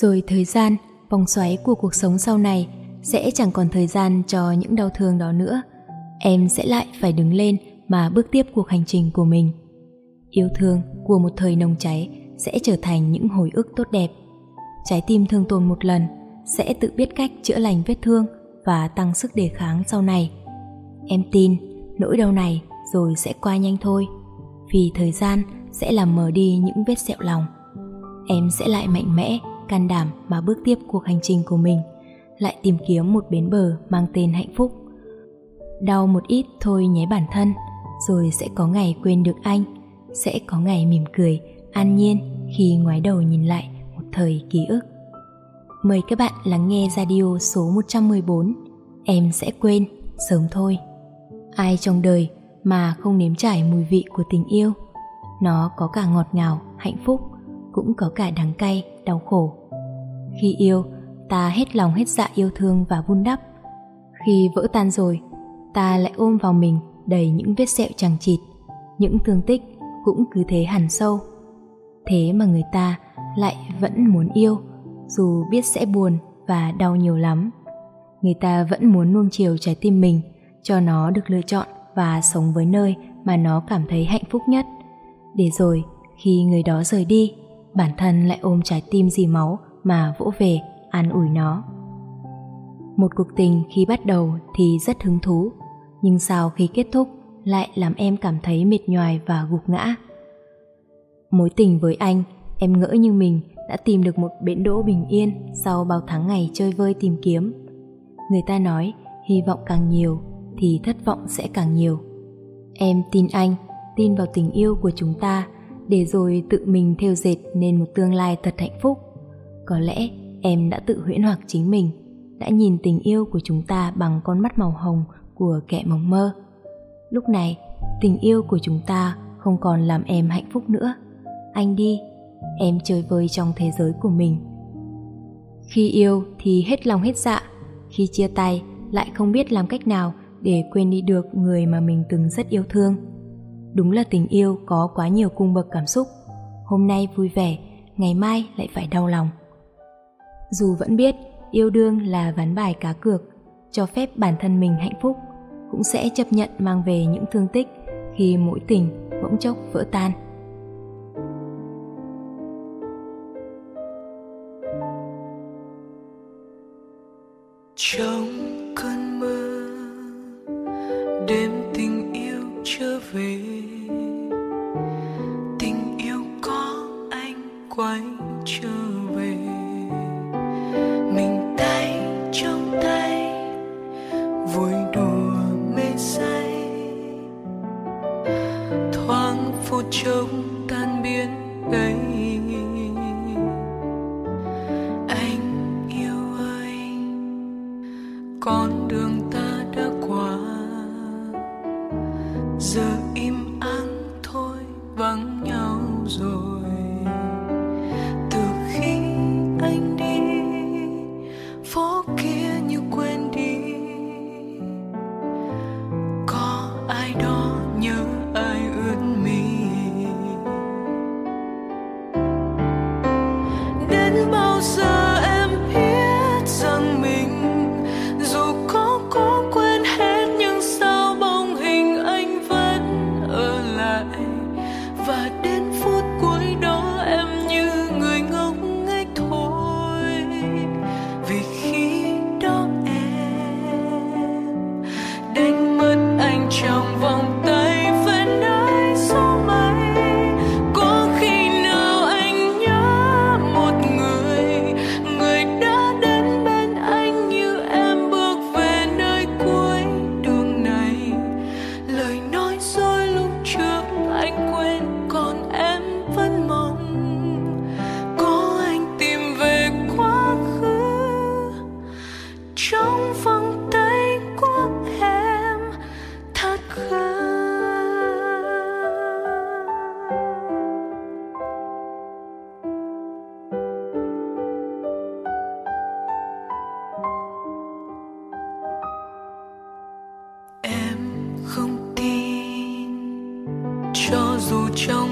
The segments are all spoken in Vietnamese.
Rồi thời gian, vòng xoáy của cuộc sống sau này sẽ chẳng còn thời gian cho những đau thương đó nữa. Em sẽ lại phải đứng lên mà bước tiếp cuộc hành trình của mình. Yêu thương của một thời nồng cháy sẽ trở thành những hồi ức tốt đẹp. Trái tim thương tổn một lần sẽ tự biết cách chữa lành vết thương và tăng sức đề kháng sau này. Em tin nỗi đau này rồi sẽ qua nhanh thôi, vì thời gian sẽ làm mờ đi những vết sẹo lòng. Em sẽ lại mạnh mẽ, can đảm mà bước tiếp cuộc hành trình của mình, lại tìm kiếm một bến bờ mang tên hạnh phúc. Đau một ít thôi nhé bản thân, rồi sẽ có ngày quên được anh, sẽ có ngày mỉm cười, an nhiên khi ngoái đầu nhìn lại một thời ký ức. Mời các bạn lắng nghe radio số 114 Em sẽ quên, sớm thôi Ai trong đời mà không nếm trải mùi vị của tình yêu Nó có cả ngọt ngào, hạnh phúc Cũng có cả đắng cay, đau khổ khi yêu, ta hết lòng hết dạ yêu thương và vun đắp Khi vỡ tan rồi, ta lại ôm vào mình đầy những vết sẹo chẳng chịt Những thương tích cũng cứ thế hẳn sâu Thế mà người ta lại vẫn muốn yêu dù biết sẽ buồn và đau nhiều lắm. Người ta vẫn muốn nuông chiều trái tim mình, cho nó được lựa chọn và sống với nơi mà nó cảm thấy hạnh phúc nhất. Để rồi, khi người đó rời đi, bản thân lại ôm trái tim dì máu mà vỗ về, an ủi nó. Một cuộc tình khi bắt đầu thì rất hứng thú, nhưng sau khi kết thúc lại làm em cảm thấy mệt nhoài và gục ngã. Mối tình với anh, em ngỡ như mình đã tìm được một bến đỗ bình yên sau bao tháng ngày chơi vơi tìm kiếm. Người ta nói hy vọng càng nhiều thì thất vọng sẽ càng nhiều. Em tin anh, tin vào tình yêu của chúng ta để rồi tự mình theo dệt nên một tương lai thật hạnh phúc. Có lẽ em đã tự huyễn hoặc chính mình, đã nhìn tình yêu của chúng ta bằng con mắt màu hồng của kẻ mộng mơ. Lúc này, tình yêu của chúng ta không còn làm em hạnh phúc nữa. Anh đi, em chơi vơi trong thế giới của mình khi yêu thì hết lòng hết dạ khi chia tay lại không biết làm cách nào để quên đi được người mà mình từng rất yêu thương đúng là tình yêu có quá nhiều cung bậc cảm xúc hôm nay vui vẻ ngày mai lại phải đau lòng dù vẫn biết yêu đương là ván bài cá cược, cho phép bản thân mình hạnh phúc, cũng sẽ chấp nhận mang về những thương tích khi mỗi tình bỗng chốc vỡ tan. Chờ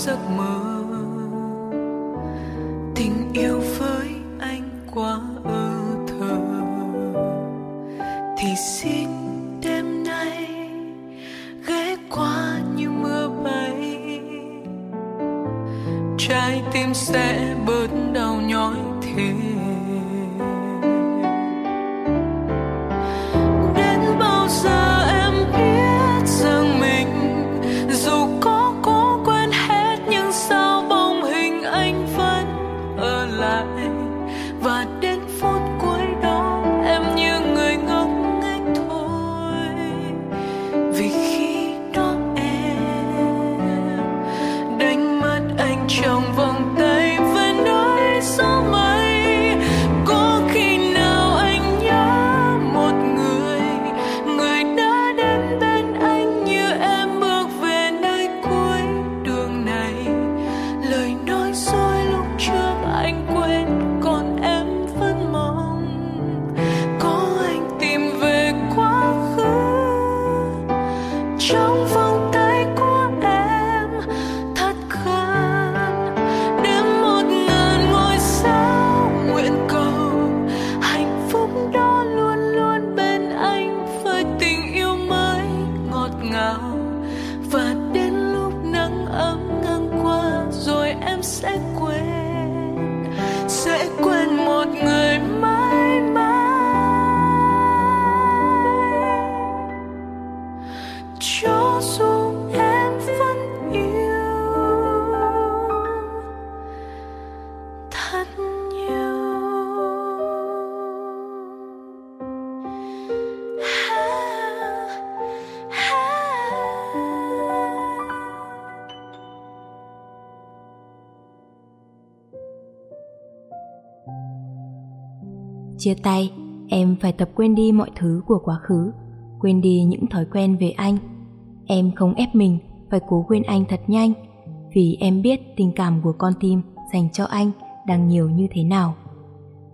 giấc mơ. Tình yêu với anh quá ơ thơ. Thì xin đêm nay ghé qua như mưa bay. Trái tim sẽ bớt đau nhói thêm. Chia tay, em phải tập quên đi mọi thứ của quá khứ, quên đi những thói quen về anh. Em không ép mình phải cố quên anh thật nhanh, vì em biết tình cảm của con tim dành cho anh đang nhiều như thế nào.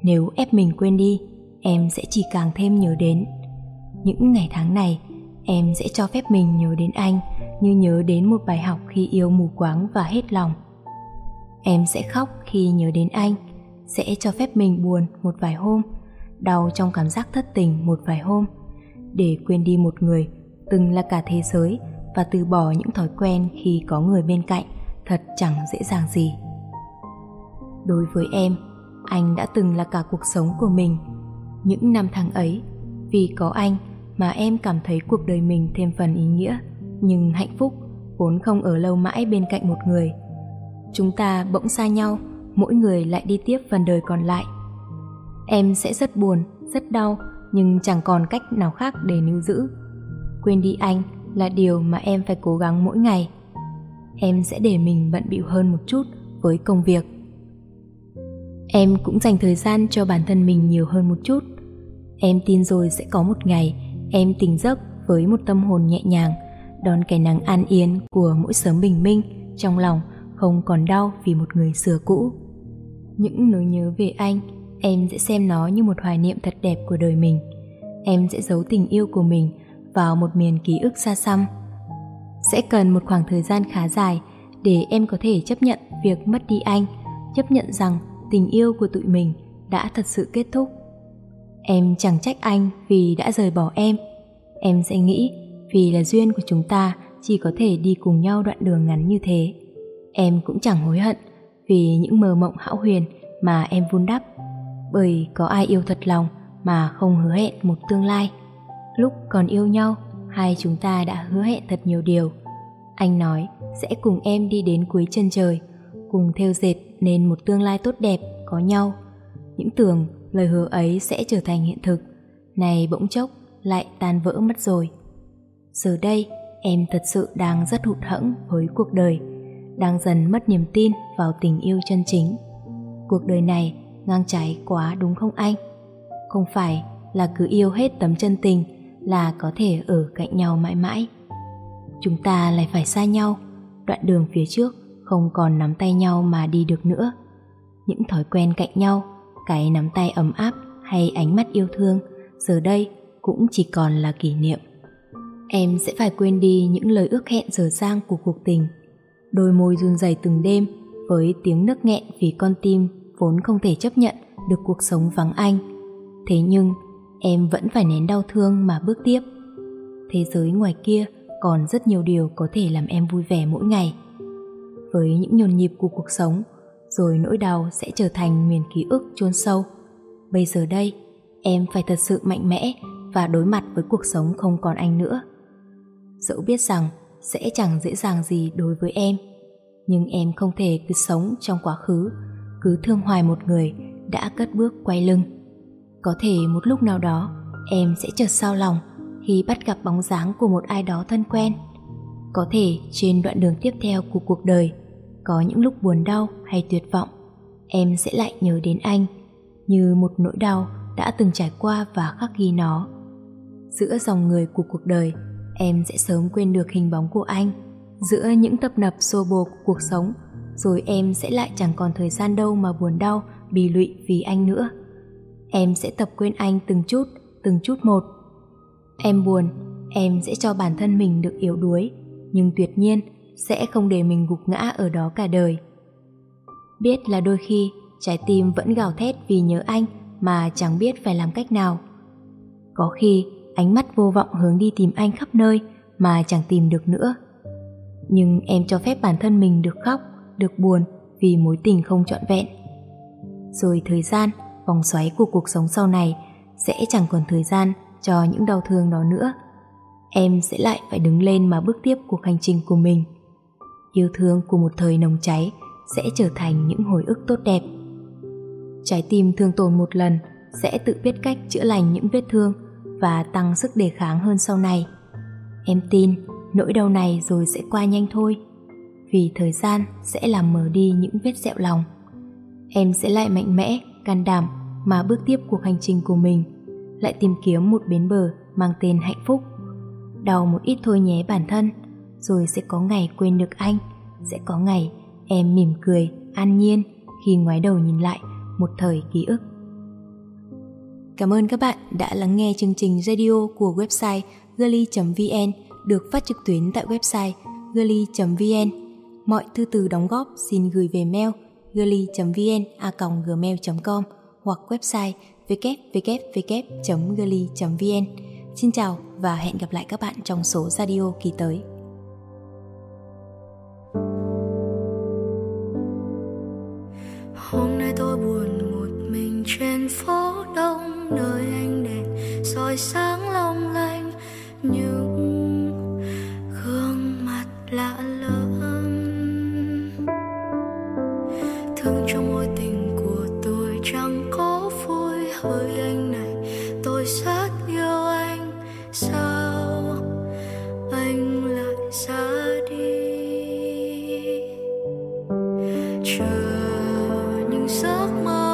Nếu ép mình quên đi, em sẽ chỉ càng thêm nhớ đến. Những ngày tháng này, em sẽ cho phép mình nhớ đến anh như nhớ đến một bài học khi yêu mù quáng và hết lòng. Em sẽ khóc khi nhớ đến anh, sẽ cho phép mình buồn một vài hôm đau trong cảm giác thất tình một vài hôm. Để quên đi một người, từng là cả thế giới, và từ bỏ những thói quen khi có người bên cạnh, thật chẳng dễ dàng gì. Đối với em, anh đã từng là cả cuộc sống của mình. Những năm tháng ấy, vì có anh mà em cảm thấy cuộc đời mình thêm phần ý nghĩa, nhưng hạnh phúc vốn không ở lâu mãi bên cạnh một người. Chúng ta bỗng xa nhau, mỗi người lại đi tiếp phần đời còn lại. Em sẽ rất buồn, rất đau nhưng chẳng còn cách nào khác để níu giữ. Quên đi anh là điều mà em phải cố gắng mỗi ngày. Em sẽ để mình bận bịu hơn một chút với công việc. Em cũng dành thời gian cho bản thân mình nhiều hơn một chút. Em tin rồi sẽ có một ngày em tỉnh giấc với một tâm hồn nhẹ nhàng, đón cái nắng an yên của mỗi sớm bình minh trong lòng không còn đau vì một người xưa cũ. Những nỗi nhớ về anh em sẽ xem nó như một hoài niệm thật đẹp của đời mình. Em sẽ giấu tình yêu của mình vào một miền ký ức xa xăm. Sẽ cần một khoảng thời gian khá dài để em có thể chấp nhận việc mất đi anh, chấp nhận rằng tình yêu của tụi mình đã thật sự kết thúc. Em chẳng trách anh vì đã rời bỏ em. Em sẽ nghĩ vì là duyên của chúng ta chỉ có thể đi cùng nhau đoạn đường ngắn như thế. Em cũng chẳng hối hận vì những mơ mộng hão huyền mà em vun đắp bởi có ai yêu thật lòng mà không hứa hẹn một tương lai. Lúc còn yêu nhau, hai chúng ta đã hứa hẹn thật nhiều điều. Anh nói sẽ cùng em đi đến cuối chân trời, cùng theo dệt nên một tương lai tốt đẹp có nhau. Những tưởng lời hứa ấy sẽ trở thành hiện thực, này bỗng chốc lại tan vỡ mất rồi. Giờ đây, em thật sự đang rất hụt hẫng với cuộc đời, đang dần mất niềm tin vào tình yêu chân chính. Cuộc đời này ngang trái quá đúng không anh? Không phải là cứ yêu hết tấm chân tình là có thể ở cạnh nhau mãi mãi. Chúng ta lại phải xa nhau, đoạn đường phía trước không còn nắm tay nhau mà đi được nữa. Những thói quen cạnh nhau, cái nắm tay ấm áp hay ánh mắt yêu thương giờ đây cũng chỉ còn là kỷ niệm. Em sẽ phải quên đi những lời ước hẹn dở dang của cuộc tình. Đôi môi run rẩy từng đêm với tiếng nức nghẹn vì con tim vốn không thể chấp nhận được cuộc sống vắng anh. Thế nhưng, em vẫn phải nén đau thương mà bước tiếp. Thế giới ngoài kia còn rất nhiều điều có thể làm em vui vẻ mỗi ngày. Với những nhồn nhịp của cuộc sống, rồi nỗi đau sẽ trở thành miền ký ức chôn sâu. Bây giờ đây, em phải thật sự mạnh mẽ và đối mặt với cuộc sống không còn anh nữa. Dẫu biết rằng sẽ chẳng dễ dàng gì đối với em, nhưng em không thể cứ sống trong quá khứ, cứ thương hoài một người đã cất bước quay lưng. Có thể một lúc nào đó em sẽ chợt sao lòng khi bắt gặp bóng dáng của một ai đó thân quen. Có thể trên đoạn đường tiếp theo của cuộc đời, có những lúc buồn đau hay tuyệt vọng, em sẽ lại nhớ đến anh như một nỗi đau đã từng trải qua và khắc ghi nó. Giữa dòng người của cuộc đời, em sẽ sớm quên được hình bóng của anh. Giữa những tập nập xô bồ của cuộc sống, rồi em sẽ lại chẳng còn thời gian đâu mà buồn đau, bì lụy vì anh nữa. Em sẽ tập quên anh từng chút, từng chút một. Em buồn, em sẽ cho bản thân mình được yếu đuối, nhưng tuyệt nhiên sẽ không để mình gục ngã ở đó cả đời. Biết là đôi khi trái tim vẫn gào thét vì nhớ anh mà chẳng biết phải làm cách nào. Có khi ánh mắt vô vọng hướng đi tìm anh khắp nơi mà chẳng tìm được nữa. Nhưng em cho phép bản thân mình được khóc, được buồn vì mối tình không trọn vẹn. Rồi thời gian, vòng xoáy của cuộc sống sau này sẽ chẳng còn thời gian cho những đau thương đó nữa. Em sẽ lại phải đứng lên mà bước tiếp cuộc hành trình của mình. Yêu thương của một thời nồng cháy sẽ trở thành những hồi ức tốt đẹp. Trái tim thương tổn một lần sẽ tự biết cách chữa lành những vết thương và tăng sức đề kháng hơn sau này. Em tin nỗi đau này rồi sẽ qua nhanh thôi, vì thời gian sẽ làm mờ đi những vết sẹo lòng. Em sẽ lại mạnh mẽ, can đảm mà bước tiếp cuộc hành trình của mình, lại tìm kiếm một bến bờ mang tên hạnh phúc. Đau một ít thôi nhé bản thân, rồi sẽ có ngày quên được anh, sẽ có ngày em mỉm cười, an nhiên khi ngoái đầu nhìn lại một thời ký ức. Cảm ơn các bạn đã lắng nghe chương trình radio của website girly.vn được phát trực tuyến tại website girly.vn. Mọi thư từ đóng góp xin gửi về mail girly.vn@gmail.com hoặc website www.girly.vn. Xin chào và hẹn gặp lại các bạn trong số radio kỳ tới. Hôm nay tôi buồn một mình trên phố đông, nơi anh đèn soi sáng giấc mơ